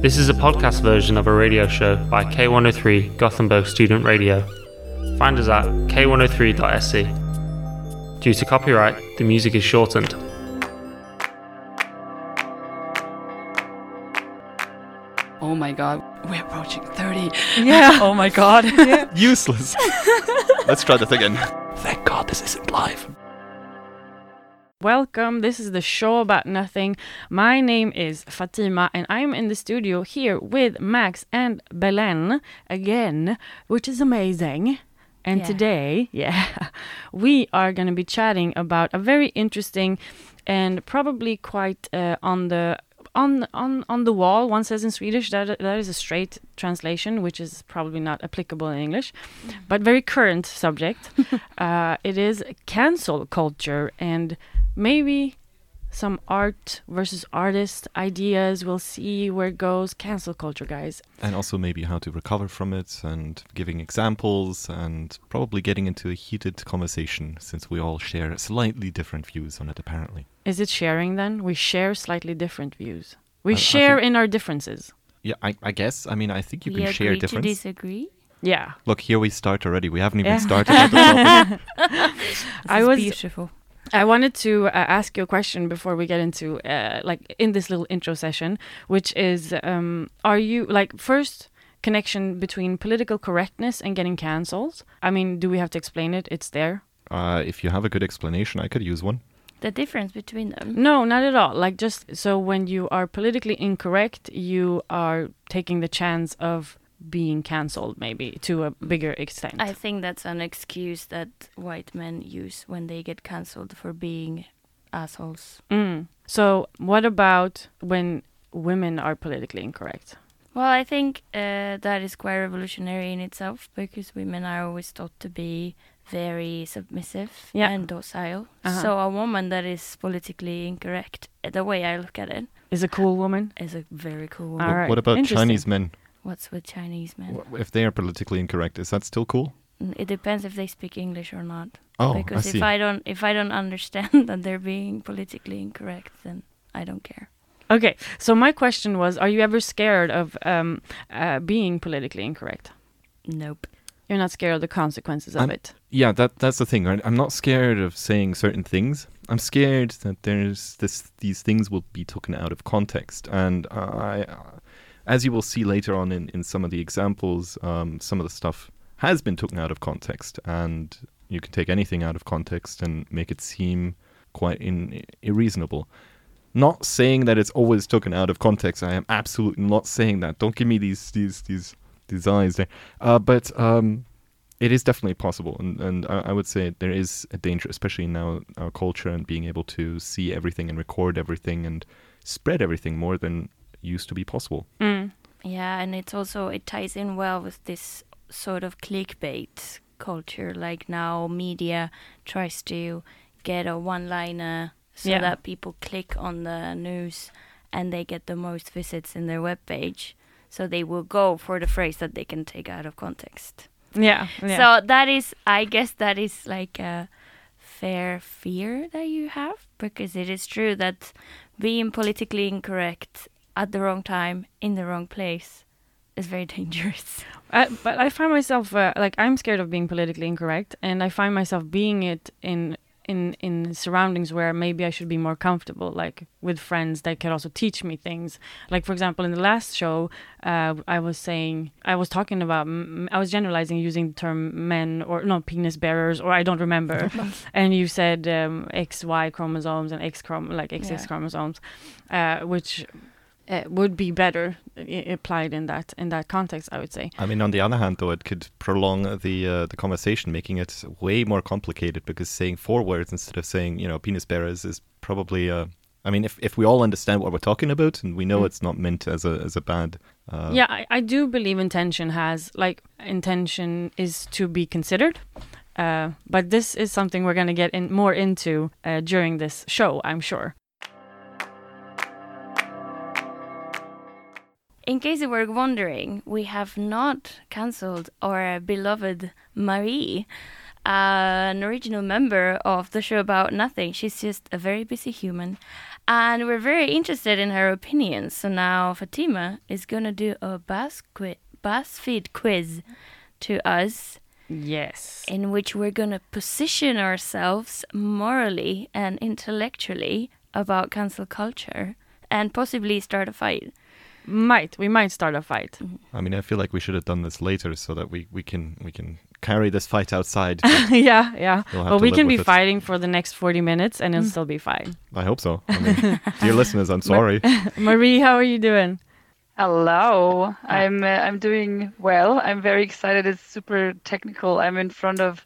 This is a podcast version of a radio show by K103 Gothenburg Student Radio. Find us at k103.se. Due to copyright, the music is shortened. Oh my god, we're approaching 30. Yeah. Oh my god. Useless. Let's try that again. Thank god this isn't live. Welcome. This is the show about nothing. My name is Fatima, and I'm in the studio here with Max and Belen again, which is amazing. And Yeah. today, yeah, we are going to be chatting about a very interesting and probably quite uh, on the on on on the wall. One says in Swedish that that is a straight translation, which is probably not applicable in English, but very current subject. uh, it is cancel culture and maybe some art versus artist ideas. We'll see where it goes. Cancel culture, guys. And also maybe how to recover from it and giving examples and probably getting into a heated conversation since we all share slightly different views on it apparently. Is it sharing then? We share slightly different views. We I- I share think- in our differences. Yeah, I, I guess. I mean, I think you we can share agree to difference. disagree. Yeah. Look, here we start already. We haven't even Yeah. started at the I was- beautiful. I wanted to uh, ask you a question before we get into uh, like in this little intro session, which is, um, are you like first connection between political correctness and getting cancelled? I mean, do we have to explain it? It's there. Uh, if you have a good explanation, I could use one. The difference between them. No, not at all. Like just so when you are politically incorrect, you are taking the chance of being cancelled maybe to a bigger extent. I think that's an excuse that white men use when they get cancelled for being assholes. Mm. So what about when women are politically incorrect? Well, I think uh, that is quite revolutionary in itself because women are always thought to be very submissive Yeah. and docile. Uh-huh. So a woman that is politically incorrect, uh, the way I look at it, Is a cool woman? is a very cool woman. What- right, What about. Chinese men? What's with Chinese men? If they are politically incorrect, is that still cool? Mm, It depends if they speak English or not. Oh, I because see. if I don't if I don't understand that they're being politically incorrect, then I don't care. Okay, so my question was: Are you ever scared of um, uh, being politically incorrect? Nope. You're not scared of the consequences of I'm- it. Yeah, that that's the thing, right? I'm not scared of saying certain things. I'm scared that there's this these things will be taken out of context, and I, uh, as you will see later on in in some of the examples, um, some of the stuff has been taken out of context, and you can take anything out of context and make it seem quite in, irreasonable. Not saying that it's always taken out of context. I am absolutely not saying that. Don't give me these these these these eyes there. Uh, but um, it is definitely possible, and and I, I would say there is a danger, especially now our culture and being able to see everything and record everything and spread everything more than used to be possible. Mm. Yeah, and it's also it ties in well with this sort of clickbait culture. Like now, media tries to get a one-liner so Yeah. that people click on the news and they get the most visits in their web page. So they will go for the phrase that they can take out of context. Yeah. yeah. So that is, I guess, that is like a fair fear that you have because it is true that being politically incorrect at the wrong time in the wrong place is very dangerous. I, but I find myself uh, like I'm scared of being politically incorrect, and I find myself being it in in in surroundings where maybe I should be more comfortable, like with friends that can also teach me things. Like for example, in the last show, uh, I was saying I was talking about I was generalizing using the term men or no penis bearers or I don't remember, and you said um, X Y chromosomes and X chrom like XX Yeah. chromosomes, uh, which. Uh, would be better i- applied in that in that context, I would say. I mean, on the other hand, though, it could prolong the uh, the conversation, making it way more complicated because saying four words instead of saying you know penis bearers is probably. Uh, I mean, if if we all understand what we're talking about and we know Mm. it's not meant as a as a bad. Uh, yeah, I, I do believe intention has like intention is to be considered. Uh, but this is something we're going to get in more into uh, during this show, I'm sure. In case you were wondering, we have not cancelled our beloved Marie, uh, an original member of the show About Nothing. She's just a very busy human. and we're very interested in her opinions. So now Fatima is gonna do a Buzz qui- BuzzFeed quiz to us, Yes. in which we're gonna position ourselves morally and intellectually about cancel culture, and possibly start a fight. Might we might start a fight. I mean, I feel like we should have done this later so that we, we can we can carry this fight outside. yeah, yeah. You'll have we can be it. fighting for the next 40 minutes and it'll still be fine. I hope so. I mean, dear listeners, I'm sorry. Marie, how are you doing? Hello, I'm uh, I'm doing well. I'm very excited. It's super technical. I'm in front of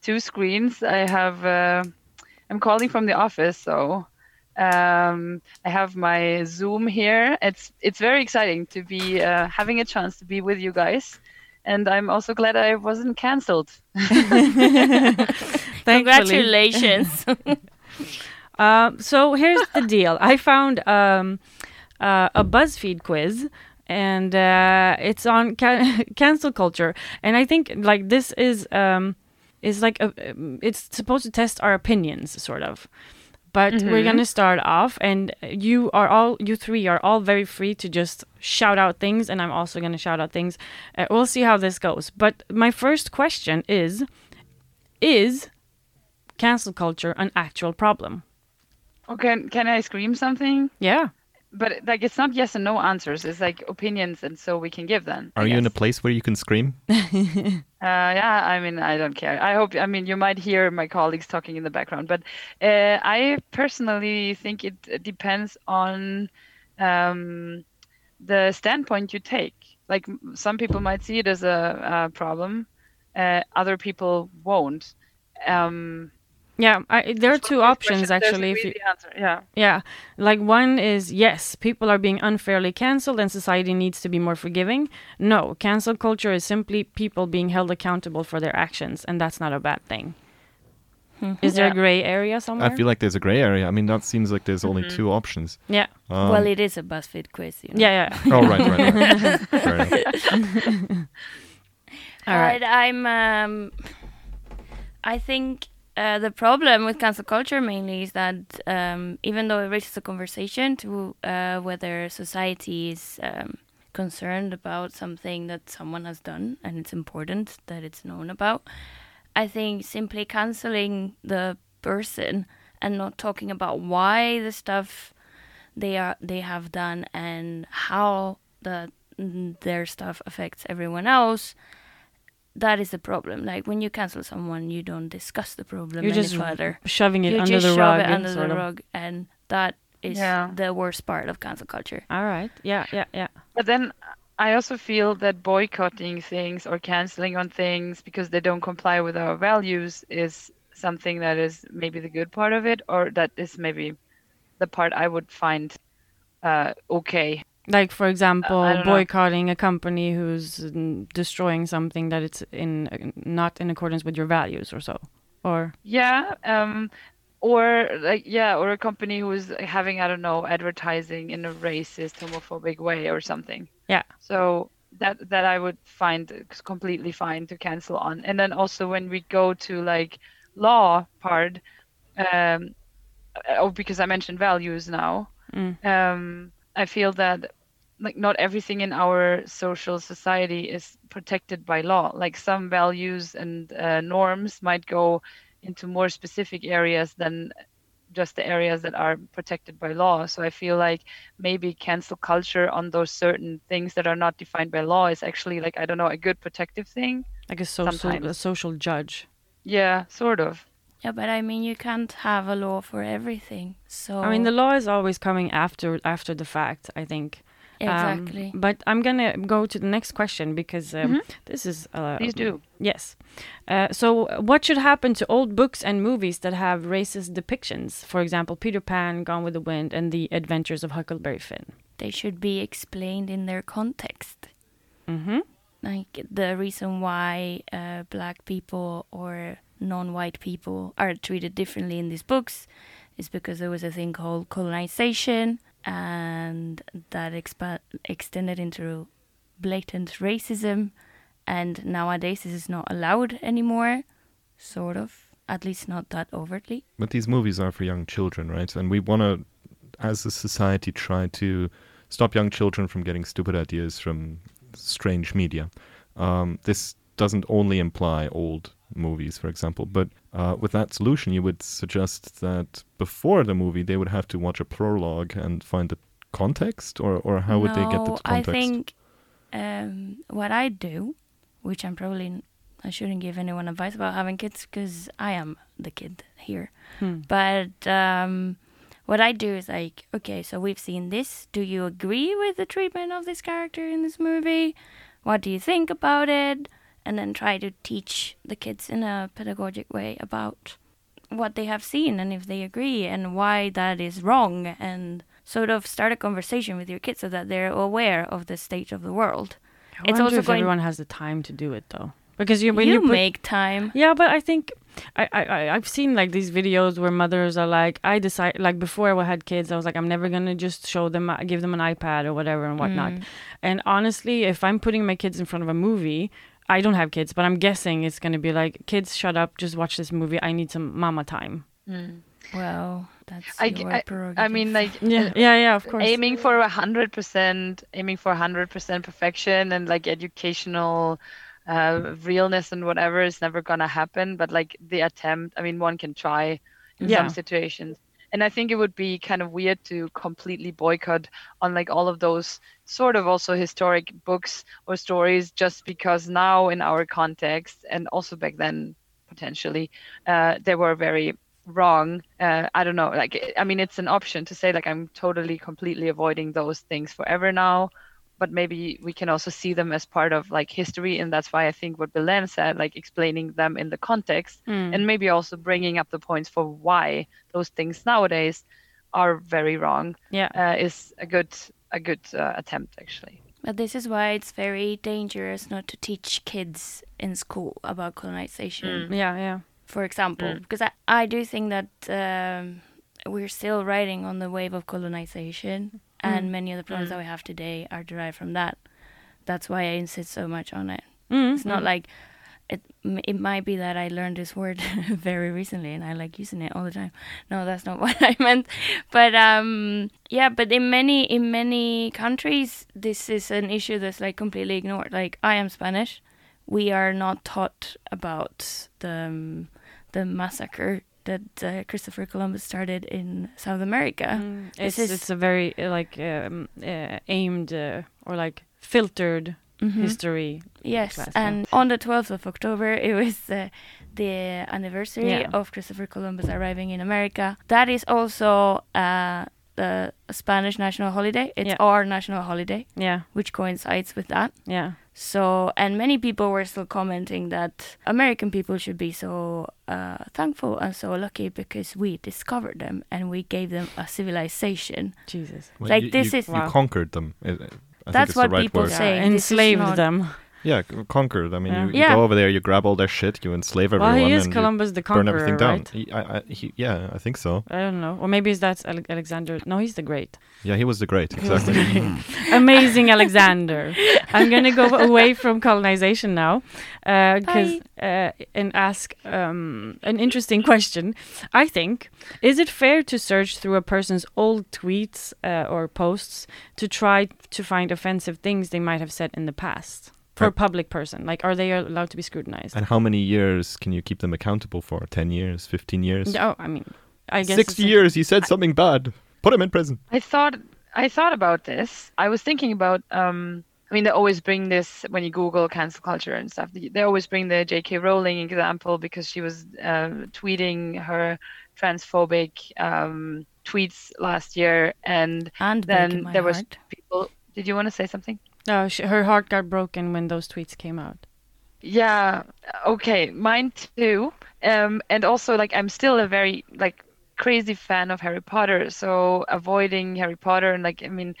two screens. I have uh, I'm calling from the office, so um, I have my Zoom here. It's it's very exciting to be uh, having a chance to be with you guys, and I'm also glad I wasn't cancelled. Congratulations! Um, so here's the deal. I found um, uh, a BuzzFeed quiz, and uh, it's on ca- cancel culture. And I think like this is um, is like a, um, it's supposed to test our opinions, sort of. But we're gonna start off, and you are all you three are all very free to just shout out things, and I'm also gonna shout out things. Uh, we'll see how this goes. But my first question is: Is cancel culture an actual problem? Okay, can I scream something? Yeah. But like it's not yes and no answers. It's like opinions, and so we can give them. I Are you in a place where you can scream? Uh, yeah, I mean, I don't care. I hope, I mean, you might hear my colleagues talking in the background, but uh, I personally think it uh, depends on um, the standpoint you take. Like some people might see it as a, a problem, uh, other people won't. Um, Yeah, I, there are two options question- there's actually. If you, answer. Yeah. yeah, like one is yes, people are being unfairly cancelled and society needs to be more forgiving. No, cancel culture is simply people being held accountable for their actions, and that's not a bad thing. Is there a gray area somewhere? I feel like there's a gray area. I mean, that seems like there's only two options. yeah, Um, well, it is a BuzzFeed quiz. You know? yeah, yeah. oh, right, right. right. All right. But I'm. Um, I think uh, the problem with cancel culture mainly is that um, even though it raises a conversation to uh, whether society is um, concerned about something that someone has done and it's important that it's known about, I think simply canceling the person and not talking about why the stuff they are they have done and how the their stuff affects everyone else that is the problem like when you cancel someone you don't discuss the problem You're any just further Shoving it you under just the shove rug. it and under sort the of- rug and that is Yeah. the worst part of cancel culture All right. Yeah, yeah, yeah. But then I also feel that boycotting things or canceling on things because they don't comply with our values is something that is maybe the good part of it, or that is maybe the part I would find uh, okay. Like for example, I don't know. boycotting a company who's destroying something that it's in uh, not in accordance with your values or so, or Yeah. Um, or like yeah, or a company who is having I don't know advertising in a racist, homophobic way or something. yeah. So that that I would find completely fine to cancel on. And then also when we go to like law part, um, oh, because I mentioned values now, Mm. um, I feel that like not everything in our social society is protected by law. Like some values and uh, norms might go into more specific areas than just the areas that are protected by law. So I feel like maybe cancel culture on those certain things that are not defined by law is actually like I don't know a good protective thing. like a social a social judge. Yeah, sort of. Yeah but i mean you can't have a law for everything so I mean, the law is always coming after after the fact. I think. Um, exactly but I'm gonna go to the next question because um, this is. Uh. Please do. Yes. Uh, so, uh, what should happen to old books and movies that have racist depictions? For example, Peter Pan, Gone with the Wind, and The Adventures of Huckleberry Finn. they should be explained in their context Mm-hmm. like the reason why uh, black people or non-white people are treated differently in these books is because there was a thing called colonization and that expa- extended into blatant racism and nowadays this is not allowed anymore sort of at least not that overtly But these movies are for young children, right? And we want to as a society, try to stop young children from getting stupid ideas from strange media. Um, this doesn't only imply old movies, for example, but uh, with that solution, you would suggest that before the movie, they would have to watch a prologue and find the context, or, or how would they get the No, context? I think um, what I do, which I'm probably I shouldn't give anyone advice about having kids because I am the kid here. Hmm. But um, what I do is like, okay, so we've seen this. Do you agree with the treatment of this character in this movie? What do you think about it? And then try to teach the kids in a pedagogic way about what they have seen and if they agree and why that is wrong and sort of start a conversation with your kids so that they're aware of the state of the world. I It's also if going- everyone has the time to do it though, because you when you you, put, make time. Yeah, but I think I, I I've seen like these videos where mothers are like, I decide like before I had kids, I was like, I'm never gonna just show them, give them an iPad or whatever and whatnot. Mm. And honestly, if I'm putting my kids in front of a movie, I don't have kids, but I'm guessing it's gonna be like, kids, shut up, just watch this movie. I need some mama time. Well, that's I g- your I- I mean, like Yeah, uh, yeah, yeah, of course. aiming for a hundred percent, aiming for a hundred percent perfection and like educational uh, realness and whatever is never gonna happen. But like the attempt, I mean, one can try in Yeah. some situations. And I think it would be kind of weird to completely boycott on like all of those sort of also historic books or stories just because now in our context and also back then potentially uh, they were very wrong. Uh, I don't know. Like, I mean, it's an option to say like I'm totally, completely avoiding those things forever now. But maybe we can also see them as part of like history, and that's why I think what Belen said, like explaining them in the context, Mm. and maybe also bringing up the points for why those things nowadays are very wrong, yeah. uh, is a good a good uh, attempt actually. But this is why it's very dangerous not to teach kids in school about colonization, Yeah, yeah. for example. Mm. Because I, I do think that um, we're still riding on the wave of colonization, and Mm. many of the problems Mm. that we have today are derived from that. That's why I insist so much on it. Mm, It's not like it. It might be that I learned this word very recently and I like using it all the time. No, that's not what I meant. But um, yeah, but in many in many countries, this is an issue that's like completely ignored. Like I am Spanish, we are not taught about the um, the massacre that uh, Christopher Columbus started in South America. Mm, It's is- it's a very uh, like um, uh, aimed uh, or like filtered Mhm. history. Yes, class, and on the 12th of October, it was uh, the anniversary Yeah. of Christopher Columbus arriving in America. That is also uh, the Spanish national holiday. It's Yeah. our national holiday, Yeah, which coincides with that. yeah. So, and many people were still commenting that American people should be so uh, thankful and so lucky because we discovered them and we gave them a civilization. Jesus. Well, like you, this you, is- you Wow. conqueraved them. I, I think That's it's what the right people word. say. Yeah, Saying this is enslaved not- them. Yeah, conquered. I mean, Yeah. you, you Yeah. go over there, you grab all their shit, you enslave Well, everyone, he is and Columbus the you burn Conqueror, everything down. right? He, I, I, he, yeah, I think so. I don't know. Or maybe that's Ale- Alexander. No, he's the Great. Yeah, he was the great. He was the Exactly. great. Amazing Alexander. I'm going to go away from colonization now because uh, and ask um, an interesting question. I think is it fair to search through a person's old tweets uh, or posts to try to find offensive things they might have said in the past? For a public person, like, are they allowed to be scrutinized? and how many years can you keep them accountable for? 10 years? 15 years? Oh, I mean, I guess 60 it's a- years, he said something bad. Put him in prison. I thought I thought about this. I was thinking about um I mean they always bring this when you Google cancel culture and stuff. They they always bring the J.K. Rowling example because she was uh, tweeting her transphobic um, tweets last year, and And then breaking my there was people. Did you want to say something? No, her heart got broken when those tweets came out. Yeah. Okay. Mine too. Um, and also like I'm still a very like crazy fan of Harry Potter. So avoiding Harry Potter and like I mean,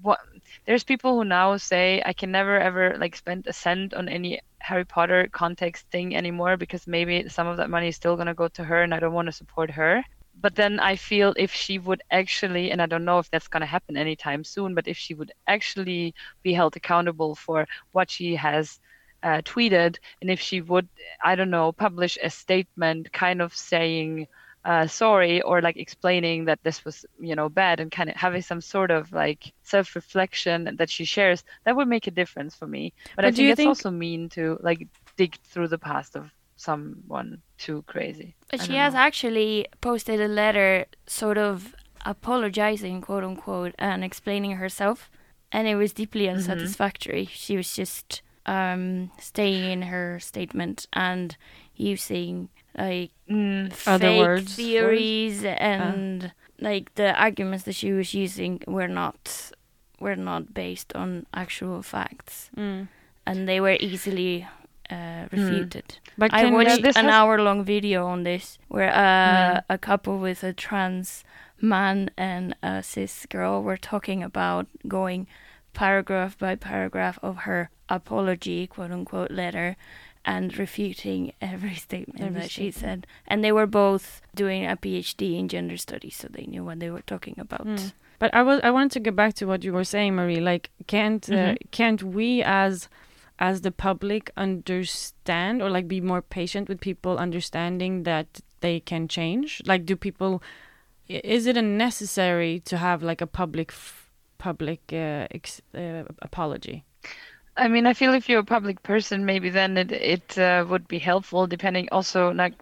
what there's people who now say I can never ever like spend a cent on any Harry Potter context thing anymore because maybe some of that money is still gonna go to her and I don't want to support her. But then I feel if she would actually, and I don't know if that's going to happen anytime soon, but if she would actually be held accountable for what she has uh, tweeted, and if she would, I don't know, publish a statement kind of saying uh, sorry or like explaining that this was you know bad and kind of having some sort of like self-reflection that she shares that would make a difference for me. But, But i do think you it's think- also mean to like dig through the past of someone too crazy But she has know. actually posted a letter, sort of apologizing, quote unquote, and explaining herself, and it was deeply Mm-hmm. unsatisfactory. She was just um, staying in her statement and using like Mm, Other fake words. theories and like the arguments that she was using were not were not based on actual facts, Mm. and they were easily uh, refuted. But I watched an hour long video on this where uh, Mm. a couple with a trans man and a cis girl were talking about going paragraph by paragraph of her apology, quote unquote, letter and refuting every statement Every that she said. And they were both doing a PhD in gender studies, so they knew what they were talking about. Mm. But I was I wanted to get back to what you were saying, Marie. Like, can't uh, Mhm. can't we as as the public understand or like be more patient with people understanding that they can change? Like, do people? Is it necessary to have like a public public uh, uh, apology? I mean, I feel if you're a public person, maybe then it it uh, would be helpful. Depending, also like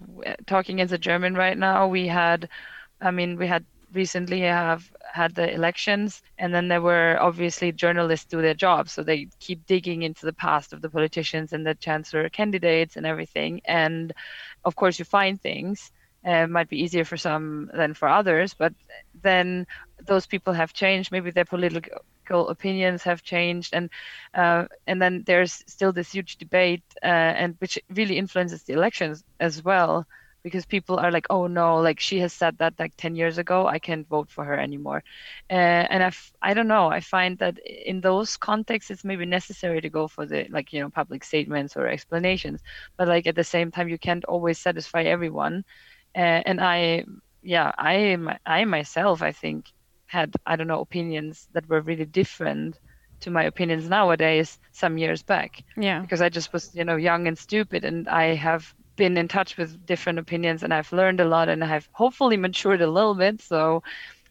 talking as a German right now, we had, I mean, we had recently have had the elections, and then there were obviously journalists do their job, so they keep digging into the past of the politicians and the chancellor candidates and everything. And of course, you find things. Uh, might be easier for some than for others, but then those people have changed. Maybe their political opinions have changed, and uh, and then there's still this huge debate, uh, and which really influences the elections as well, because people are like, oh no, like she has said that like 10 years ago, I can't vote for her anymore, uh, and I f- I don't know, I find that in those contexts, it's maybe necessary to go for the like you know public statements or explanations, but like at the same time, you can't always satisfy everyone, uh, and I yeah I I myself I think had I don't know opinions that were really different to my opinions nowadays some years back. Yeah. because I just was you know young and stupid and I have been in touch with different opinions and I've learned a lot and I've hopefully matured a little bit so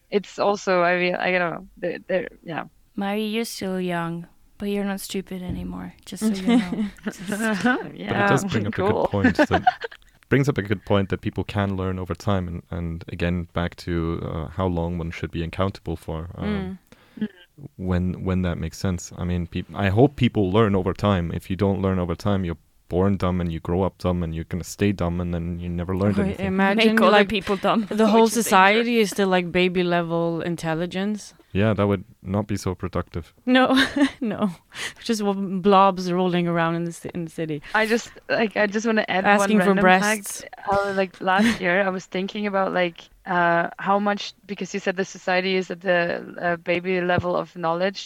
it's also I mean I don't know there there yeah Marie, you're still young, but you're not stupid anymore, just so you know. yeah But it does bring up a good point. That brings up a good point that people can learn over time, and, and again back to uh, how long one should be accountable for. Um, Mm. When when that makes sense. I mean, peop I hope people learn over time. If you don't learn over time, you're born dumb and you grow up dumb and you're gonna stay dumb and then you never learn Or anything. Imagine Make other like people dumb. the whole is society is still like baby level intelligence. Yeah, that would not be so productive. No, no, just w- blobs rolling around in the in the city. I just like I just want to add Asking one for random breasts. fact. How like last year I was thinking about like uh how much because you said the society is at the uh, baby level of knowledge.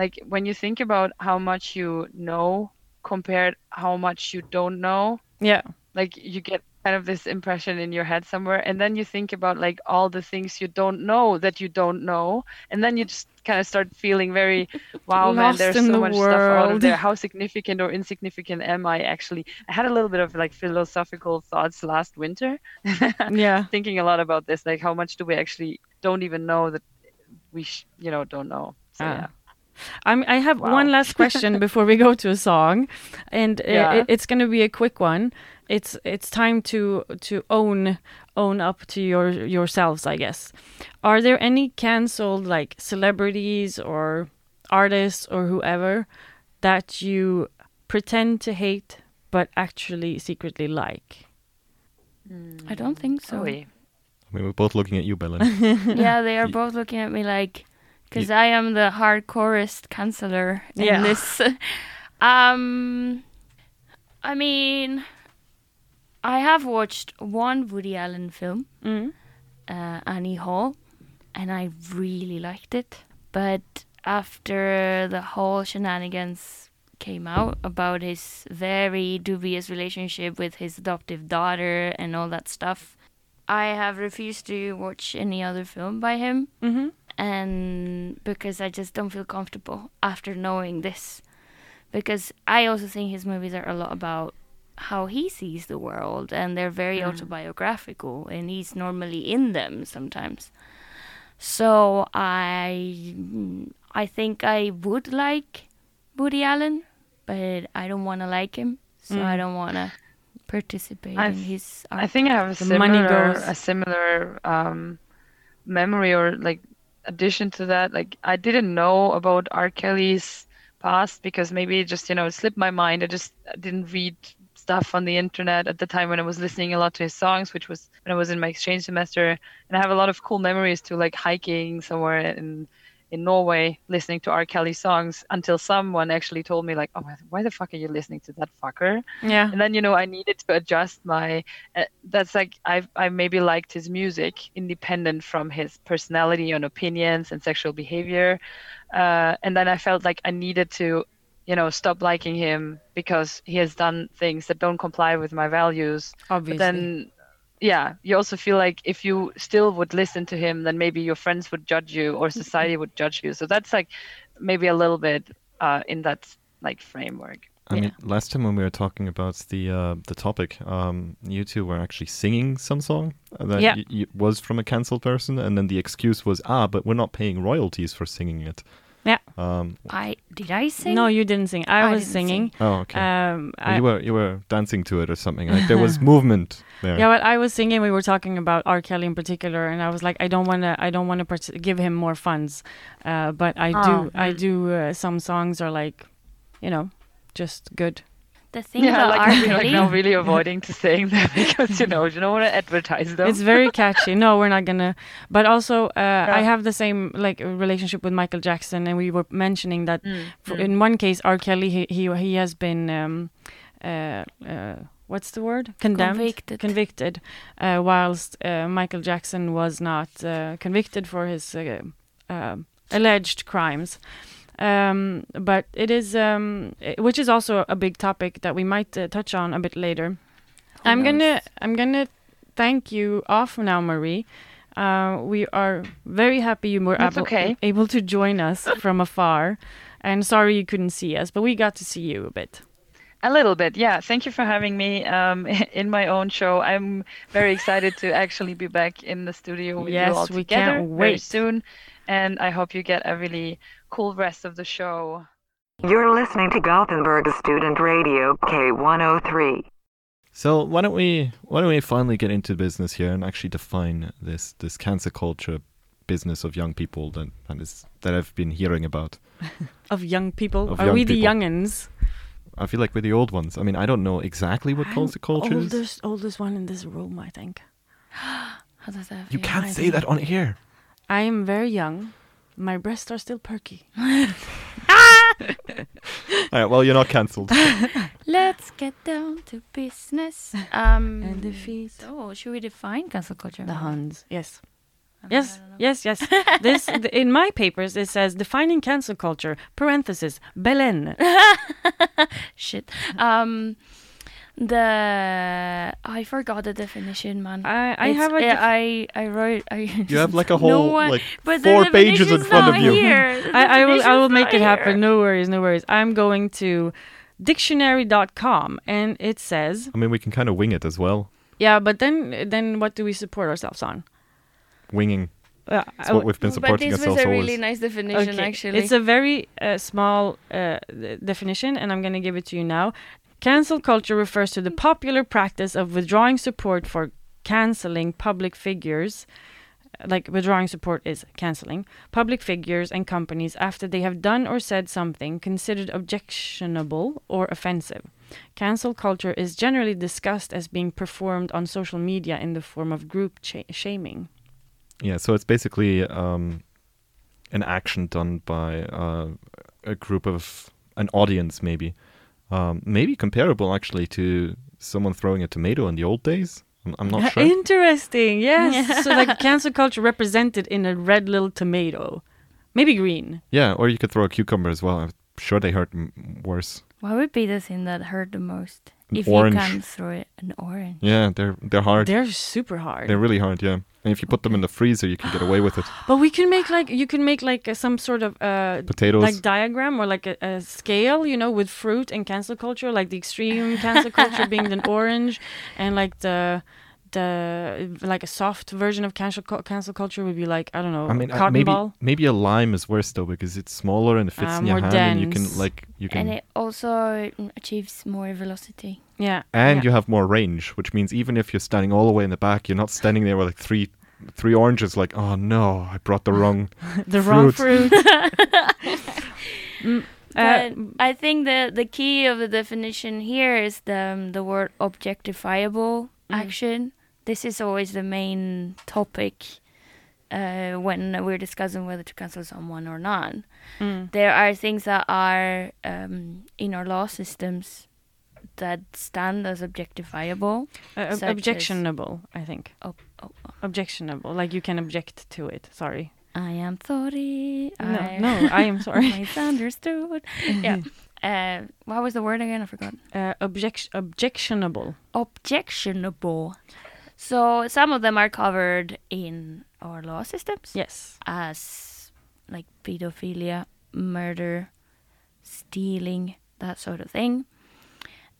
Like when you think about how much you know compared how much you don't know, Yeah, like you get kind of this impression in your head somewhere and then you think about like all the things you don't know that you don't know and then you just kind of start feeling very wow man there's so the much stuff out world. there. How significant or insignificant am i actually? I had a little bit of like philosophical thoughts last winter. Yeah. thinking a lot about this like how much do we actually don't even know that we sh- you know don't know. So Ah. yeah I'm, I have Wow. one last question before we go to a song, and uh, Yeah. it, it's going to be a quick one. It's it's time to to own own up to your yourselves, I guess. Are there any cancelled like celebrities or artists or whoever that you pretend to hate but actually secretly like? I don't think so. Oi. I mean, we're both looking at you, Belen. yeah, they are both looking at me like, because I am the hardcorest counselor in Yeah. this. um, I mean, I have watched one Woody Allen film, Mm. uh, Annie Hall, and I really liked it. But after the whole shenanigans came out about his very dubious relationship with his adoptive daughter and all that stuff, I have refused to watch any other film by him Mm-hmm. And because I just don't feel comfortable after knowing this. Because I also think his movies are a lot about how he sees the world, and they're very Mm. autobiographical, and he's normally in them sometimes. So I, I think I would like Woody Allen, but I don't want to like him, so I Mm. don't want to participate I in th- his I think I have a The money similar a similar um, memory or like addition to that. Like I didn't know about R. Kelly's past because maybe it just you know slipped my mind. I just didn't read stuff on the internet at the time when I was listening a lot to his songs, which was when I was in my exchange semester. And I have a lot of cool memories to like hiking somewhere in in Norway listening to R. Kelly songs until someone actually told me like, oh, why the fuck are you listening to that fucker? Yeah. and then you know i needed to adjust my uh, that's like i i maybe liked his music independent from his personality and opinions and sexual behavior uh, and then i felt like i needed to you know stop liking him because he has done things that don't comply with my values Obviously. but then yeah you also feel like if you still would listen to him then maybe your friends would judge you or society would judge you so that's like maybe a little bit uh, in that like framework I Yeah. mean, last time when we were talking about the uh, the topic, um, you two were actually singing some song that Yeah. y- y- was from a cancelled person, and then the excuse was, ah, but we're not paying royalties for singing it. Yeah. Um, I did I sing? No, you didn't sing. I, I was didn't singing. oh, okay. Um, Well, I, you were you were dancing to it or something. Like there was movement there. yeah, but I was singing. We were talking about R. Kelly in particular, and I was like, I don't want to. I don't want to part- give him more funds, uh, but I Oh, do. I do. Uh, some songs are like, you know, just good. The thing yeah, about like R. I'm like Kelly. now really avoiding to saying that because you know you don't want to advertise them. It's very catchy. No, we're not gonna. But also, uh, I have the same like relationship with Michael Jackson, and we were mentioning that Mm, for, mm. in one case, R. Kelly, he he, he has been. Um, uh, uh, what's the word? Condemned, Convicted. convicted, uh, whilst uh, Michael Jackson was not uh, convicted for his uh, uh, alleged crimes. Um, but it is, um, i- which is also a big topic that we might uh, touch on a bit later. Who I'm gonna. I'm gonna thank you off now, Marie. Uh, we are very happy you were able, okay. able to join us from afar. And sorry you couldn't see us, but we got to see you a bit. A little bit, yeah. Thank you for having me um, in my own show. I'm very excited to actually be back in the studio with Yes, you all we together can't very soon, and I hope you get a really cool rest of the show. You're listening to Gothenburg Student Radio K103. So why don't we why don't we finally get into business here and actually define this this cancer culture business of young people that that is that I've been hearing about. Of young people, Of are young we the people. youngins? I feel like we're the old ones. I mean, I don't know exactly what culture culture is. oldest, oldest one in this room, I think. How does that You feel? can't I say think- that on air. I am very young. My breasts are still perky. All right, well, you're not cancelled. Let's get down to business. Um, And the feet. So, should we define cancel culture? The Huns. Yes. I Yes, don't yes, yes. this th- in my papers it says defining cancel culture. Parenthesis Belen. Shit. Um, the I forgot the definition, man. I I It's- have a. uh, def- I I wrote. I You have like a no whole one- like but the four pages in definition's front of you. Here. I, I will I will make it happen. here. No worries, no worries. I'm going to dictionary.com and it says I mean, we can kind of wing it as well. yeah, but then then what do we support ourselves on? Winging. Uh, That's I what we've been supporting But this was ourselves a always. really nice definition, Okay, actually. It's a very uh, small uh, th- definition, and I'm going to give it to you now. Cancel culture refers to the popular practice of withdrawing support for canceling public figures. Like withdrawing support is canceling public figures and companies after they have done or said something considered objectionable or offensive. Cancel culture is generally discussed as being performed on social media in the form of group shaming. Yeah, so it's basically um, an action done by uh, a group of an audience, maybe, um, maybe comparable actually to someone throwing a tomato in the old days. I'm, I'm not sure. Interesting. Yes. so like cancel culture represented in a red little tomato, maybe green. Yeah, or you could throw a cucumber as well. I'm sure they hurt m- worse. What would be the thing that hurt the most? If orange. you can throw it an orange. Yeah, they're they're hard. They're super hard. They're really hard. Yeah, and if you put them in the freezer, you can get away with it. but we can make like you can make like uh, some sort of uh Potatoes. like diagram or like a, a scale, you know, with fruit and cancel culture, like the extreme cancel culture being an orange, and like the the like a soft version of cancel cancel culture would be like I don't know, I mean, uh, maybe ball. maybe a lime is worse though because it's smaller and it fits Ah, in your more hand, and you can like you can And it also mm, achieves more velocity. Yeah, and yeah. you have more range, which means even if you're standing all the way in the back, you're not standing there with like three three oranges. Like, oh no, I brought the wrong. the wrong fruit. fruit. Mm, uh, But I think the the key of the definition here is the um, the word objectifiable Mm. action. This is always the main topic uh, when we're discussing whether to cancel someone or not. mm, There are things that are um, in our law systems that stand as objectifiable. uh, as- objectionable, I think. Oh, oh, Objectionable, like you can object to it. Sorry. I am sorry. No, I no, I am sorry. misunderstood. yeah. Uh, what was the word again? I forgot. Uh, object objectionable. objectionable. So some of them are covered in our law systems Yes. as like pedophilia, murder, stealing, that sort of thing.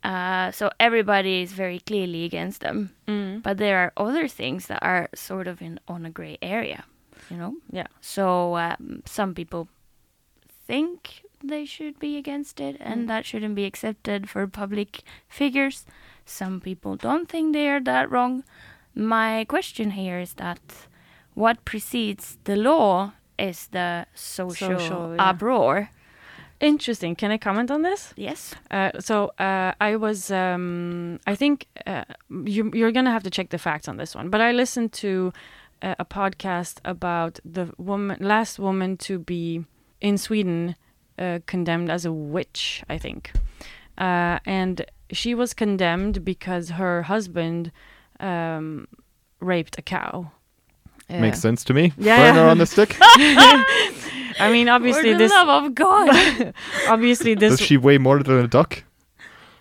Uh, so everybody is very clearly against them. Mm. But there are other things that are sort of in on a gray area, you know. Yeah. So um, some people think they should be against it, and Mm. that shouldn't be accepted for public figures. Some people don't think they are that wrong. My question here is that what precedes the law is the social, Social, uproar. Interesting. Can I comment on this? Yes. Uh, so uh, I was, um, I think uh, you, you're gonna have to check the facts on this one. But I listened to uh, a podcast about the woman, last woman to be in Sweden uh, condemned as a witch. I think, uh, and she was condemned because her husband um, raped a cow. Uh, Makes sense to me. Yeah, Burner yeah. on the stick. I mean, obviously For the this. love of God. Obviously this. Does she weigh more than a duck?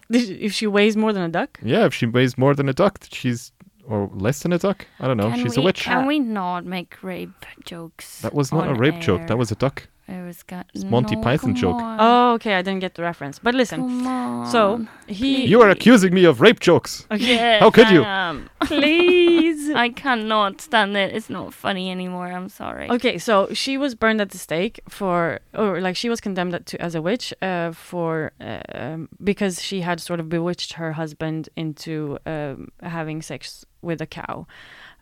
if she weighs more than a duck. Yeah, if she weighs more than a duck, she's or less than a duck. I don't know. Can she's we, a witch. Can we not make rape jokes? That was not a on rape joke. That was a duck. It was got It's Monty no, Python joke. on. Oh, okay. I didn't get the reference. But listen. come on. So he. You are accusing me of rape jokes. Okay. Yes, How could you? Am. Please. I cannot stand it. It's not funny anymore. I'm sorry. Okay, so she was burned at the stake for, or like she was condemned to as a witch, uh, for uh, um, because she had sort of bewitched her husband into um, having sex with a cow.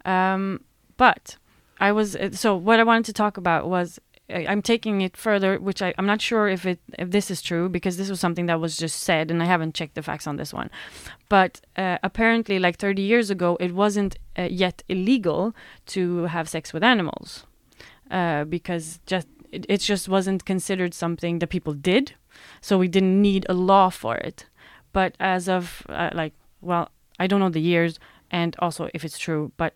Um, but I was uh, so what I wanted to talk about was I- I'm taking it further, which I, I'm not sure if it if this is true because this was something that was just said, and I haven't checked the facts on this one. But uh, apparently, like 30 years ago, it wasn't uh, yet illegal to have sex with animals uh, because just it, it just wasn't considered something that people did, so we didn't need a law for it. But as of uh, like, well, I don't know the years and also if it's true, but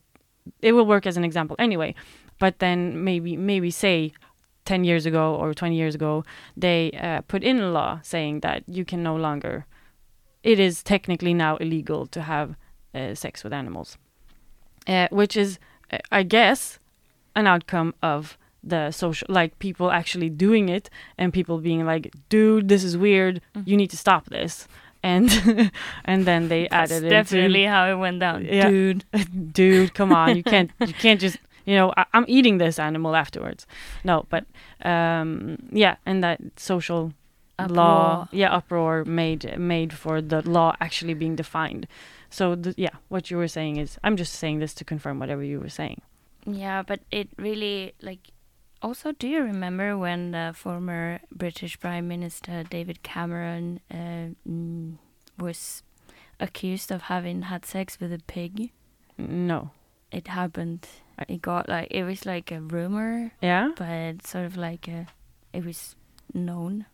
it will work as an example anyway. But then maybe maybe say 10 years ago or 20 years ago, they uh, put in a law saying that you can no longer, it is technically now illegal to have uh, sex with animals, uh, which is, uh, I guess, an outcome of the social, like people actually doing it and people being like, dude, this is weird, you need to stop this. And and then they added it. That's added definitely how it went down, Yeah. dude. dude, come on, you can't you can't just you know I, I'm eating this animal afterwards. No, but um, yeah, and that social law, yeah, uproar made made for the law actually being defined. So the, yeah, what you were saying is, I'm just saying this to confirm whatever you were saying. Yeah, but it really like. Also, do you remember when the former British Prime Minister David Cameron uh, mm, was accused of having had sex with a pig? No, It happened. It got like it was like a rumor, yeah, but sort of like a, it was known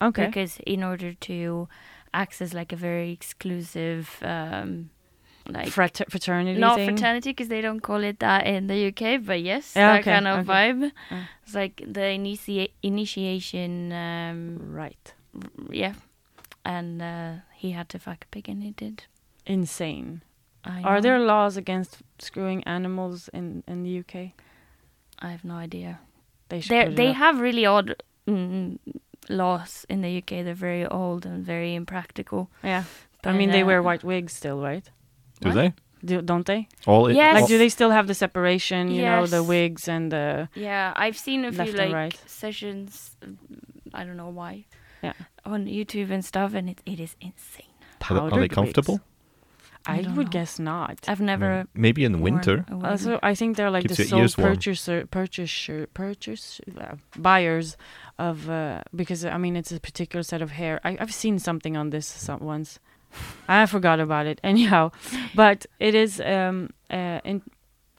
okay, because in order to access like a very exclusive um like Frater- fraternity not thing. fraternity because they don't call it that in the UK, but yes, Yeah, that okay, kind of okay. vibe. It's like the initia- initiation, um, right. yeah, and uh, he had to fuck a pig, and he did. Insane. I Are know. there laws against screwing animals in in the UK? I have no idea. They should. They put it they up. have really odd mm, laws in the UK. They're very old and very impractical. Yeah. I But, mean, they uh, wear white wigs still, right? Do What? they? Do, don't they? All it, Yes. Like, do they still have the separation? You know, the wigs and the. Yeah, I've seen a few like right. sessions. mm, I don't know why. Yeah. On YouTube and stuff, and it it is insane. are, they- are they comfortable? wigs. I, I would know. guess not. I've never. Maybe in the winter. Also, I think they're like Keeps the sole ears warm. purchaser, purchaser, purchase uh, buyers of uh, because I mean it's a particular set of hair. I, I've seen something on this some, once. I forgot about it anyhow, but it is um uh in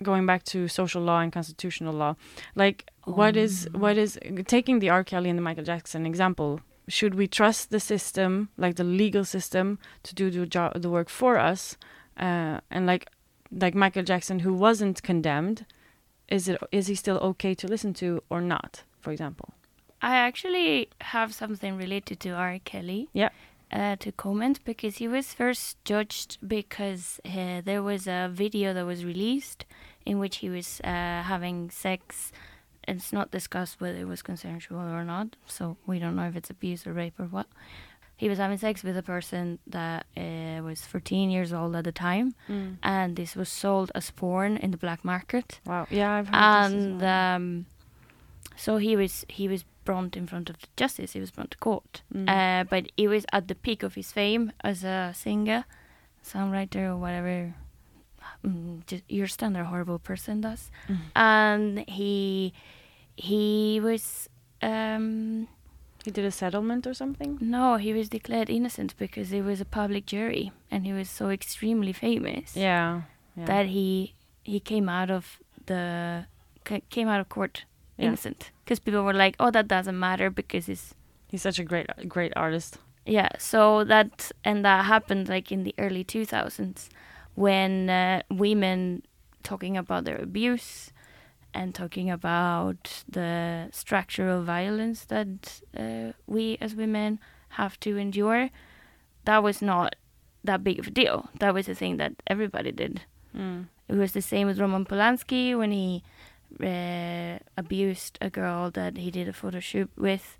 going back to social law and constitutional law. Like what is what is taking the R. Kelly and the Michael Jackson example. Should we trust the system, like the legal system, to do the job, the work for us, uh, and like like Michael Jackson, who wasn't condemned, is it is he still okay to listen to or not? For example. I actually have something related to R. Kelly. Yeah. Uh, to comment because he was first judged because uh, there was a video that was released in which he was uh, having sex. It's not discussed whether it was consensual or not, so we don't know if it's abuse or rape or what. He was having sex with a person that uh, was 14 years old at the time, and this was sold as porn in the black market Wow. Yeah, I've heard and well. um, so he was he was brought in front of the justice. He was brought to court, Mm. uh, but he was at the peak of his fame as a singer, songwriter, or whatever. Mm, just your standard horrible person does, Mm. and he he was um, he did a settlement or something. no he was declared innocent because it was a public jury and he was so extremely famous Yeah. yeah. that he he came out of the came out of court Yeah. innocent because people were like oh that doesn't matter because he's He's such a great great artist. yeah so that and that happened like in the early 2000s when uh, women talking about their abuse and talking about the structural violence that uh, we as women have to endure that was not that big of a deal that was a thing that everybody did Mm. it was the same with Roman Polanski when he uh, abused a girl that he did a photo shoot with.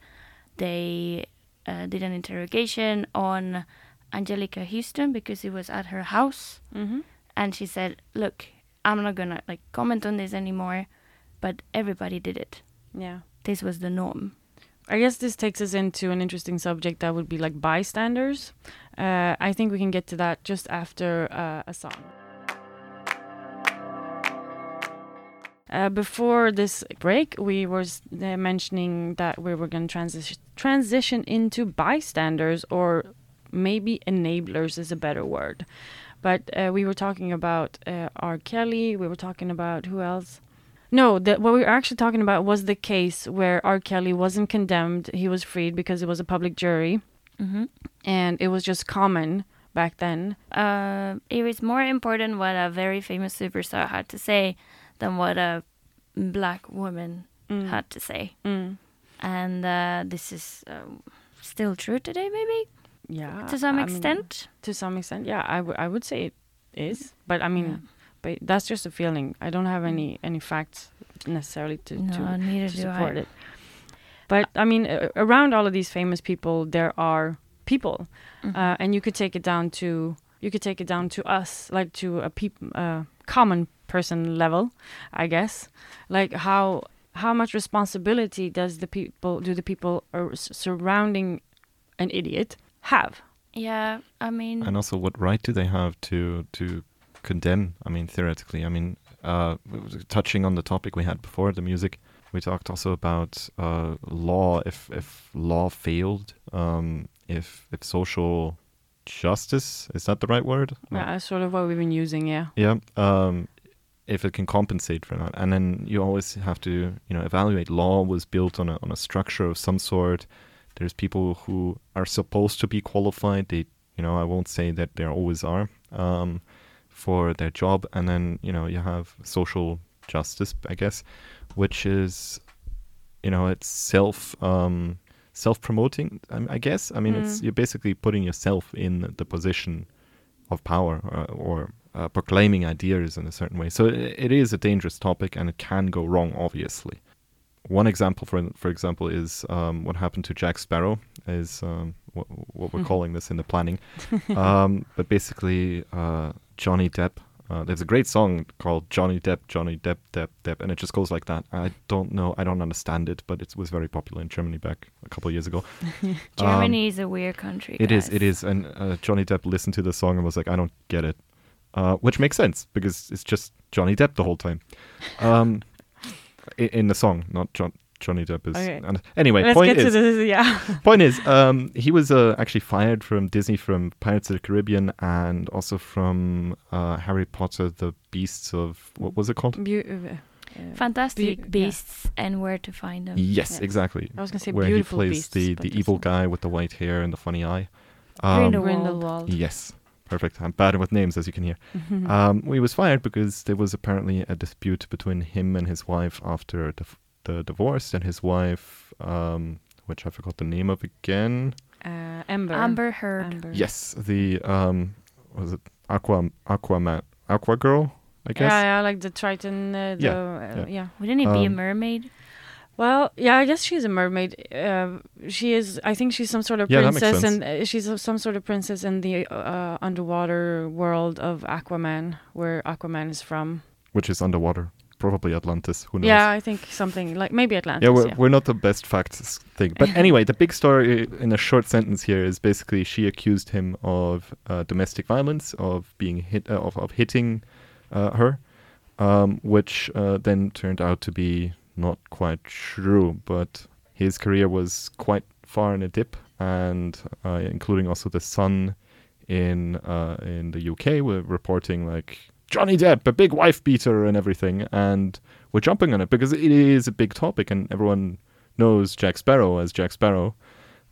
They uh, did an interrogation on Anjelica Huston because it was at her house, Mm-hmm. and she said, "Look, I'm not gonna like comment on this anymore, but everybody did it. Yeah. This was the norm." I guess this takes us into an interesting subject that would be like bystanders. Uh, I think we can get to that just after uh, a song. Uh, before this break, we were uh, mentioning that we were going to transition transition into bystanders, or maybe enablers is a better word. But uh, we were talking about uh, R. Kelly. We were talking about who else? No, the, what we were actually talking about was the case where R. Kelly wasn't condemned. He was freed because it was a public jury, Mm-hmm. and it was just common back then. Uh, it was more important what a very famous superstar had to say than what a black woman Mm. had to say. Mm. and uh, this is um, still true today, maybe Yeah, to some I mean, extent. to some extent, yeah, I, w- I would say it is, but I mean, Yeah. But that's just a feeling. I don't have any any facts necessarily to no, to, to support I. it. But I mean, uh, around all of these famous people, there are people, Mhm. uh, and you could take it down to you could take it down to us, like to a peop- uh, common person level, I guess. Like how how much responsibility does the people do the people ar- surrounding an idiot have? yeah, I mean, And also, what right do they have to to condemn? I mean, theoretically, I mean, uh, touching on the topic we had before, the music, we talked also about uh, law. If if law failed, um, if if social justice is that the right word? Yeah, that's sort of what we've been using. Yeah. Yeah. Um, if it can compensate for that, and then you always have to, you know, evaluate. Law was built on a on a structure of some sort. There's people who are supposed to be qualified. They, you know, I won't say that they always are um, for their job, and then you know you have social justice, I guess, which is, you know, it's self um, self-promoting. um, I guess. I mean, it's you're basically putting yourself in the position of power uh, or uh, proclaiming ideas in a certain way. So it, it is a dangerous topic, and it can go wrong. Obviously, one example, for for example, is um, what happened to Jack Sparrow. Is um, what, what we're calling this in the planning. um, but basically, uh, Johnny Depp. Uh, there's a great song called Johnny Depp, Johnny Depp, Depp, Depp, and it just goes like that. I don't know, I don't understand it, but it was very popular in Germany back a couple of years ago. Germany is a weird country. It is, guys. it is. And uh, Johnny Depp listened to the song and was like, I don't get it. Uh, which makes sense because it's just Johnny Depp the whole time. Um, in the song, not John, Johnny Depp is. Okay. And anyway, Let's point get to is, this. Yeah. point is, um, he was uh, actually fired from Disney from Pirates of the Caribbean and also from uh, Harry Potter, the Beasts of what was it called? Beau- uh, Fantastic Be- yeah. Beasts and Where to Find Them. Yes, Yeah. exactly. I was gonna say where he plays beasts, the the evil not- guy with the white hair and the funny eye. Um, Grindelwald. Grindelwald. Yes, perfect. I'm bad with names, as you can hear. Mm-hmm. Um, he was fired because there was apparently a dispute between him and his wife after the, the divorce, and his wife, um, which I forgot the name of again. Uh, Amber. Amber Heard. Amber. Yes, the um, was it Aqua Aquaman Aqua Girl? I guess. Yeah, yeah, like the Triton. Uh, the, Yeah, uh, yeah. yeah. Wouldn't it be a Um, mermaid? Well, yeah, I guess she's a mermaid. Uh, she is. I think she's some sort of Yeah, princess, and uh, she's some sort of princess in the uh, underwater world of Aquaman, where Aquaman is from. Which is underwater, probably Atlantis. Who knows? Yeah, I think something like maybe Atlantis. yeah, we're, yeah. we're not the best facts thing. But anyway, the big story in a short sentence here is basically she accused him of uh, domestic violence, of being hit, uh, of, of hitting uh, her, um, which uh, then turned out to be not quite true. But his career was quite far in a dip, and uh, including also the Sun in uh, in the UK were reporting like Johnny Depp, a big wife beater, and everything, and we're jumping on it because it is a big topic, and everyone knows Jack Sparrow as Jack Sparrow,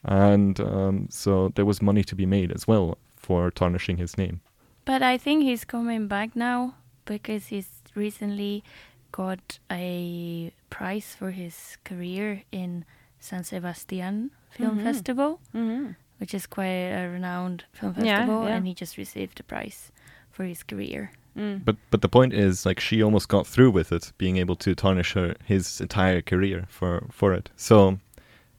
and um, so there was money to be made as well for tarnishing his name. But I think he's coming back now because he's recently got a prize for his career in San Sebastian Film Mhm. Festival, Mhm. which is quite a renowned film Yeah, festival, yeah. and he just received a prize for his career. Mm. But but the point is, like, she almost got through with it, being able to tarnish her his entire career for for it. So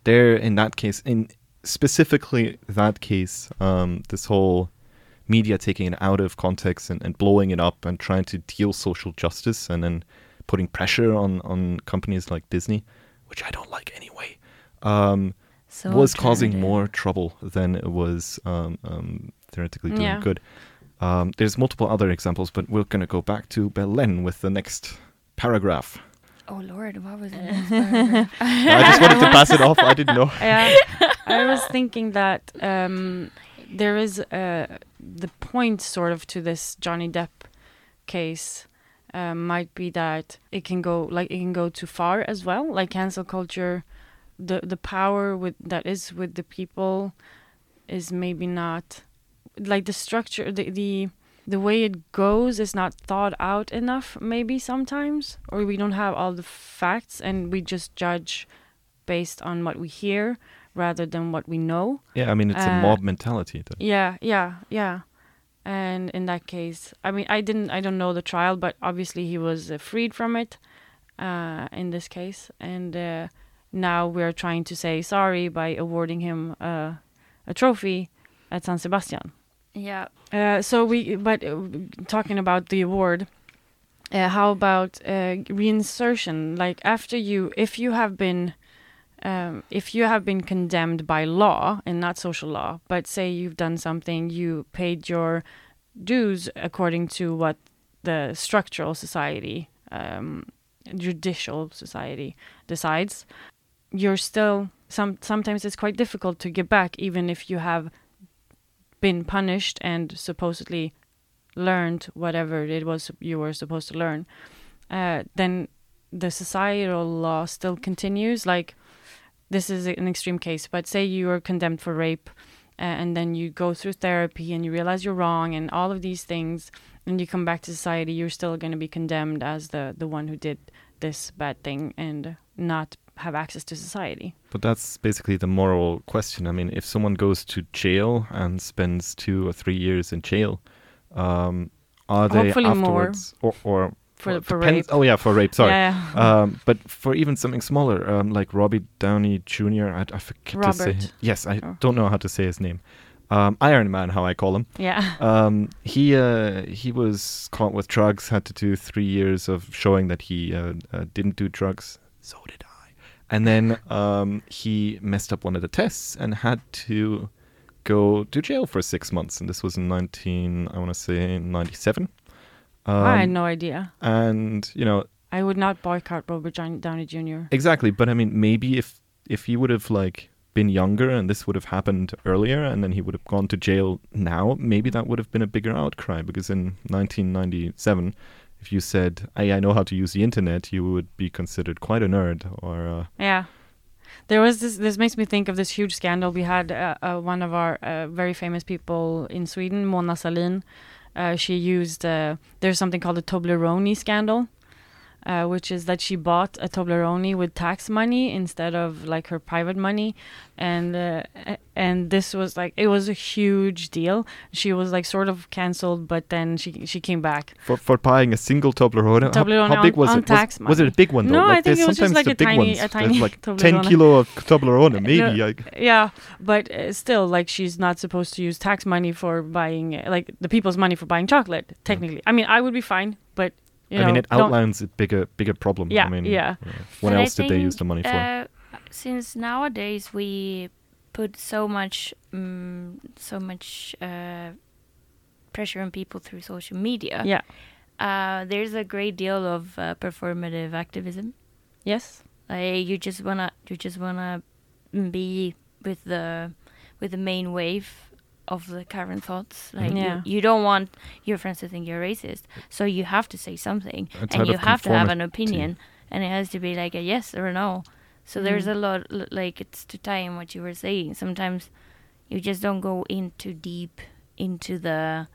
there, in that case, in specifically that case, um, this whole media taking it out of context and, and blowing it up and trying to deal social justice and then putting pressure on on companies like Disney, which I don't like anyway. Um, So was causing more trouble than it was um, um, theoretically doing Yeah. good. Um, there's multiple other examples, but we're going to go back to Belèn with the next paragraph. Oh Lord, what was it? I just wanted to pass it off. I didn't know. Yeah, I was thinking that um, there is uh, the point, sort of, to this Johnny Depp case. Um, might be that it can go like it can go too far as well. Like cancel culture, the the power with that is with the people is maybe not like the structure the the the way it goes is not thought out enough maybe sometimes or we don't have all the facts and we just judge based on what we hear rather than what we know Yeah, I mean, it's a Uh, mob mentality. Then. yeah yeah yeah and in that case i mean i didn't i don't know the trial but obviously he was uh, freed from it uh, in this case and uh, now we're trying to say sorry by awarding him uh, a trophy at san sebastian yeah, uh, so we, but uh, talking about the award, uh, how about uh, reinsertion? Like after you, if you have been, um, if you have been condemned by law and not social law, but say you've done something, you paid your dues according to what the structural society, um, judicial society decides, you're still some. Sometimes it's quite difficult to get back, even if you have been punished and supposedly learned whatever it was you were supposed to learn, uh, then the societal law still continues. Like this is an extreme case, but say you are condemned for rape, uh, and then you go through therapy and you realize you're wrong and all of these things, and you come back to society, you're still going to be condemned as the the one who did this bad thing and not have access to society. But that's basically the moral question. I mean, if someone goes to jail and spends two or three years in jail, um, are they Hopefully more. afterwards or or For or for depends- rape. Oh yeah, for rape. Sorry. Yeah. Um, but for even something smaller, um, like Robbie Downey Jr., I, I forget to say. Robert. Yes, I Oh. don't know how to say his name. Um, Iron Man, how I call him. yeah. Um, he uh, he was caught with drugs. Had to do three years of showing that he uh, uh, didn't do drugs. So did I. And then um, he messed up one of the tests and had to go to jail for six months. And this was in nineteen, I want to say ninety seven. Um, I had no idea. and you know I would not boycott Robert Downey Jr. exactly, but I mean maybe if if he would have like been younger and this would have happened earlier and then he would have gone to jail now, maybe that would have been a bigger outcry because in 1997, if you said, "Hey, I know how to use the internet," you would be considered quite a nerd or uh, Yeah. There was this. This makes me think of this huge scandal we had. Uh, uh, one of our uh, very famous people in Sweden, Mona Sahlin. Uh, she used. Uh, there's something called the Toblerone scandal, uh, which is that she bought a Toblerone with tax money instead of like her private money, and uh, and this was like it was a huge deal. She was like sort of cancelled, but then she she came back. for for buying a single Toblerone. How- Toblerone how, big on- was on it? Was, was it a big one though? No, I like think it was just sometimes like the a big tiny- ones. a tiny like 10 kilo of Toblerone, maybe. No. like, Yeah, but uh, still, like she's not supposed to use tax money for buying, uh, like the people's money for buying chocolate. Technically, I mean, I would be fine, but you I mean, it outlines a bigger bigger problem. Yeah, I mean, yeah. uh, what But I else did they use the money for? Uh, since nowadays we put so much, um, so much uh, pressure on people through social media. Yeah. Uh, there's a great deal of uh, performative activism. Yes. Like you just wanna, you just wanna be with the, with the main wave of the current thoughts. Like Yeah. you, you don't want your friends to think you're racist, so you have to say something, A and you have to have an opinion, and it has to be like a yes or a no. So there's Mm. a lot, like it's to tie in what you were saying. Sometimes you just don't go in too deep into the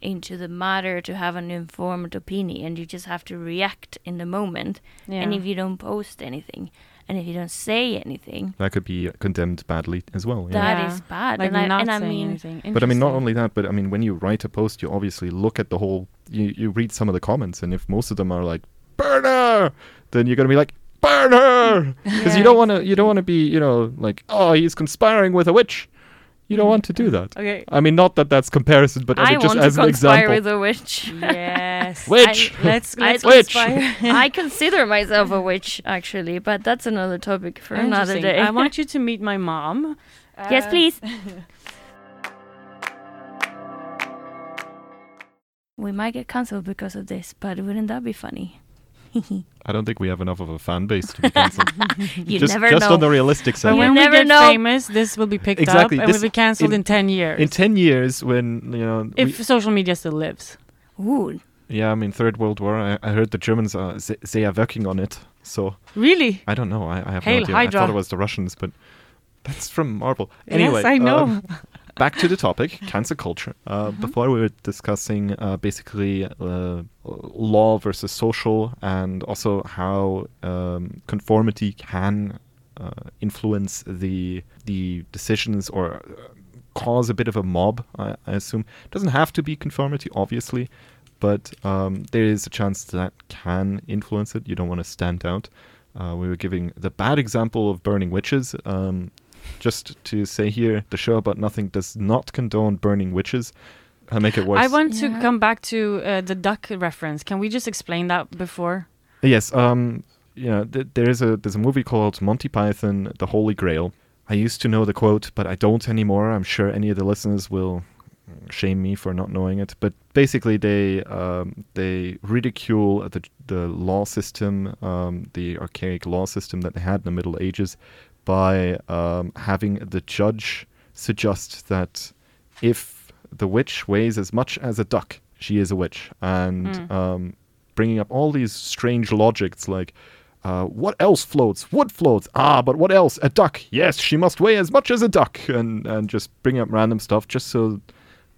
into the matter to have an informed opinion. And you just have to react in the moment. Yeah. And if you don't post anything, and if you don't say anything, that could be condemned badly as well. Yeah. that Yeah. is bad. like and I, not and I mean, anything. But I mean, not only that, but I mean, when you write a post, you obviously look at the whole. You, you read some of the comments, and if most of them are like "burn her," then you're gonna be like "burn her," because you don't want to. You don't want to be, you know, like oh, he's conspiring with a witch. You don't want to do that. Okay. I mean, not that that's comparison, but I I mean, just want to as an conspire example. with a witch. Yes. Witch! I- Let's I- let's Witch! I consider myself a witch, actually, but that's another topic for another Interesting. day. I want you to meet my mom. yes, Uh, please. we might get cancelled because of this, but wouldn't that be funny? I don't think we have enough of a fan base to be cancelled. You just never just know. on the realistic side. You when never we get know. famous, this will be picked Exactly, up and this- will be cancelled in- in, ten years. In ten years, when you know, if we- social media still lives. Ooh, yeah, I mean, Third World War. I, I heard the Germans are they, they are working on it. So Really? I don't know. I, I have Hail no idea. I thought it was the Russians, but that's from Marvel. Anyway, yes, I know. um, back to the topic, cancel culture. Uh, Mm-hmm. Before we were discussing uh, basically uh, law versus social, and also how um, conformity can uh, influence the the decisions or uh, cause a bit of a mob. I, I assume it doesn't have to be conformity, obviously, but um, there is a chance that can influence it. You don't want to stand out. Uh, we were giving the bad example of burning witches. Um, just to say here, the show about nothing does not condone burning witches. I'll make it worse. I want to come back to uh, the duck reference. Can we just explain that before? Yes, um, you know, th- there is a there's a movie called Monty Python: The Holy Grail. I used to know the quote, but I don't anymore. I'm sure any of the listeners will shame me for not knowing it. But basically, they um, they ridicule the the law system, um, the archaic law system that they had in the Middle Ages, by um, having the judge suggest that if the witch weighs as much as a duck, she is a witch, and Mm. um, bringing up all these strange logics like. Uh, what else floats? Wood floats. Ah, but what else? A duck. Yes, she must weigh as much as a duck, and and just bring up random stuff just so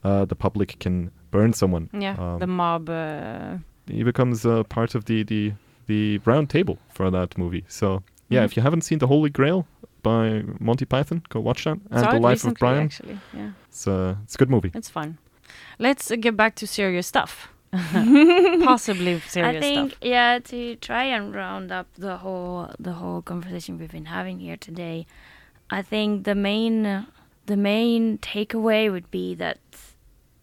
uh, the public can burn someone. Yeah, Um, the mob. Uh, he becomes uh, part of the the the round table for that movie. So yeah, Mhm. if you haven't seen The Holy Grail by Monty Python, go watch that. And Saw The Life recently, of Brian. Actually, yeah, It's, uh, it's a good movie. it's fun. Let's uh, get back to serious stuff. Possibly serious I think stuff. yeah to try and round up the whole the whole conversation we've been having here today. I think the main the main takeaway would be that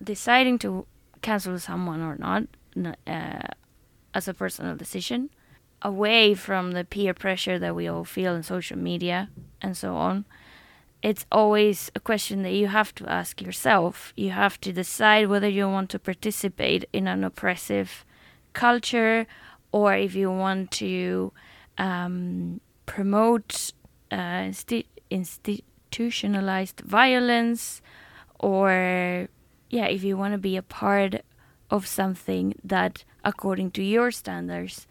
deciding to cancel someone or not uh, as a personal decision away from the peer pressure that we all feel in social media and so on it's always a question that you have to ask yourself. You have to decide whether you want to participate in an oppressive culture or if you want to um, promote uh, insti- institutionalized violence or, yeah, if you want to be a part of something that, according to your standards,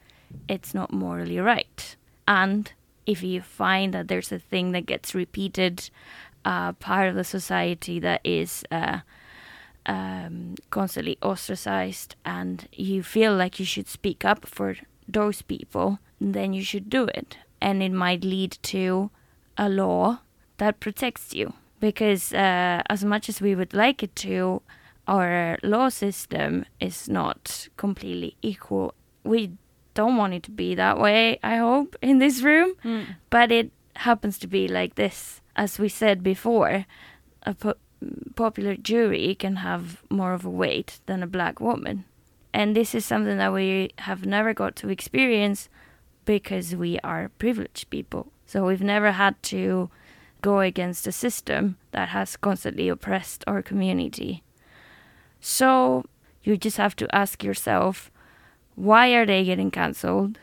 it's not morally right. And if you find that there's a thing that gets repeated, uh, part of the society that is uh, um, constantly ostracized, and you feel like you should speak up for those people, then you should do it. And it might lead to a law that protects you. Because uh, as much as we would like it to, our law system is not completely equal. We don't want it to be that way, I hope, in this room. Hmm. But it happens to be like this. As we said before, a po- popular jury can have more of a weight than a black woman. And this is something that we have never got to experience because we are privileged people. So we've never had to go against a system that has constantly oppressed our community. So you just have to ask yourself why are they getting cancelled?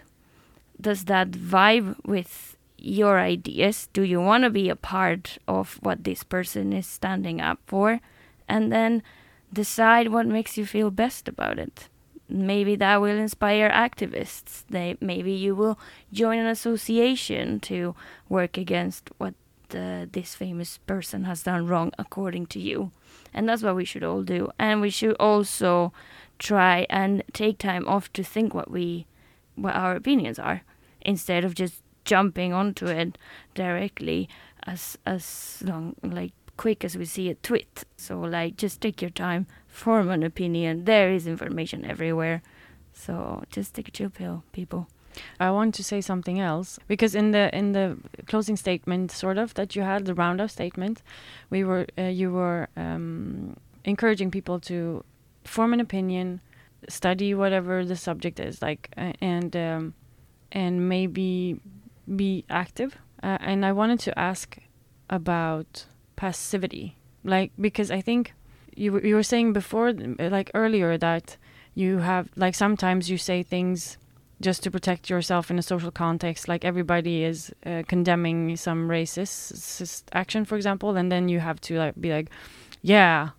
Does that vibe with your ideas? Do you want to be a part of what this person is standing up for? And then decide what makes you feel best about it. Maybe that will inspire activists. They maybe you will join an association to work against what this famous person has done wrong according to you. And that's what we should all do. And we should also try and take time off to think what we what our opinions are instead of just jumping onto it directly as as long like quick as we see a tweet. So like just take your time, form an opinion. There is information everywhere. So just take a chill pill, people. I want to say something else because in the in the closing statement, sort of that you had the roundup statement, we were uh, you were um, encouraging people to form an opinion, study whatever the subject is, like and um, and maybe be active. Uh, and I wanted to ask about passivity, like because I think you were- you were saying before, like earlier, that you have like sometimes you say things just to protect yourself in a social context like everybody is uh, condemning some racist action for example and then you have to like be like yeah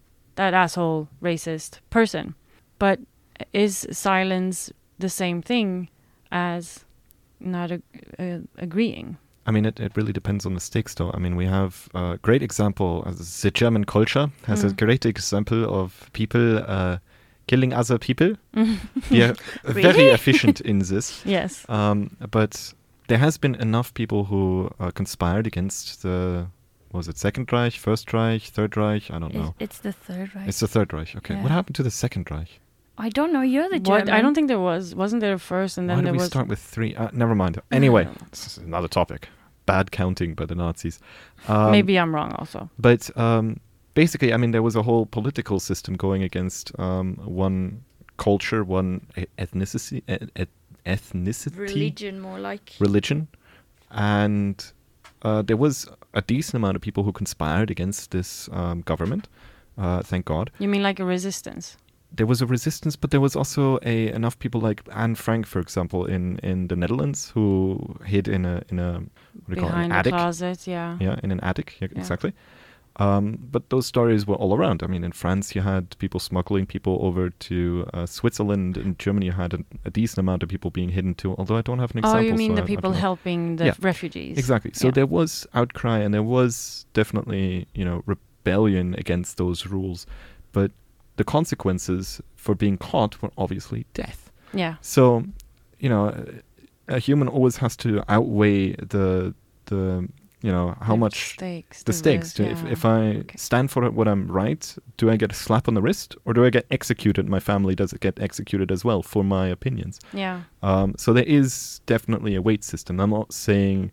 that asshole racist person but is silence the same thing as not ag- uh, agreeing I mean, it, it really depends on the stakes, though. I mean, we have a great example. The German culture has a Mm. great example of people uh, killing other people. We are very efficient in this. yes Um, but there has been enough people who uh, conspired against the, was it Second Reich, First Reich, Third Reich? I don't It's, know. it's the third Reich. It's the Third Reich. Okay. What happened to the Second Reich? I don't know. You're the what German. i don't think there was wasn't there a first and then Why then did there we was start with three? Uh, never mind. Anyway, don't know. this is another topic. Bad counting by the Nazis. Um, maybe i'm wrong also But um, basically, I mean, there was a whole political system going against um, one culture, one e- ethnicity, ethnicity, religion more like. religion, and uh, there was a decent amount of people who conspired against this um, government. Uh, thank God. you mean like a resistance There was a resistance, but there was also a enough people like Anne Frank, for example, in, in the Netherlands, who hid in a in a what do you call it, an attic. closet yeah Yeah, in an attic. Yeah, Yeah. exactly. Um, but those stories were all around. I mean, in France, you had people smuggling people over to uh, Switzerland. In Germany, you had a, a decent amount of people being hidden too. Although I don't have an example. oh you mean so the I- I people don't helping the Yeah. refugees Exactly. So Yeah. there was outcry, and there was definitely, you know, rebellion against those rules. But the consequences for being caught were obviously death. yeah So, you know, a human always has to outweigh the the you know how much stakes? the stakes. risk, If yeah. if I Okay. stand for what I'm right, do I get a slap on the wrist or do I get executed? My family does it get executed as well for my opinions. yeah. Um, so there is definitely a weight system. I'm not saying.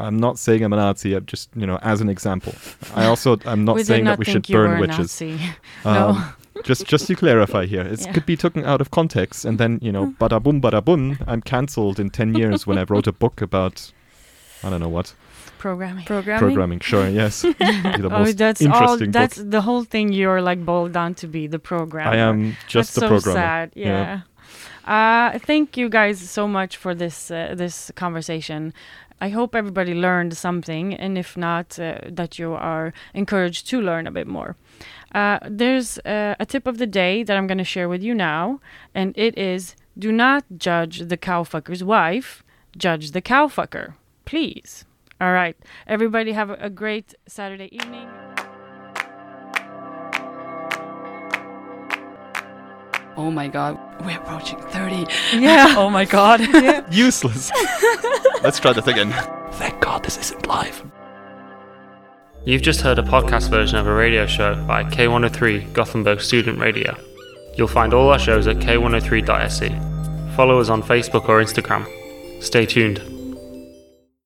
I'm not saying I'm a Nazi. I'm just, you know, as an example. I also, I'm not saying not that we should you were burn a witches. Nazi. Um, no. just just to clarify here, it Yeah. Hmm. could be taken out of context, and then you know, bada boom, bada boom, I'm cancelled in ten years when I wrote a book about, I don't know what Programming. Programming. programming. Sure, yes, Be the Oh, most that's all. That's book. the whole thing. You're like boiled down to be the programmer. I am just That's a so programmer. sad. Yeah. Yeah. Uh, thank you guys so much for this uh, this conversation. I hope everybody learned something, and if not, uh, that you are encouraged to learn a bit more. Uh, there's uh, a tip of the day that I'm going to share with you now, and it is: do not judge the cowfucker's wife. Judge the cowfucker, please. All right, everybody, have a, a great Saturday evening. Oh my god, we're approaching 30. Yeah. Oh my god. Useless. Let's try that again. Thank God this isn't live. You've just heard a podcast version of a radio show by K103 Gothenburg Student Radio. You'll find all our shows at k103.se. Follow us on Facebook or Instagram. Stay tuned.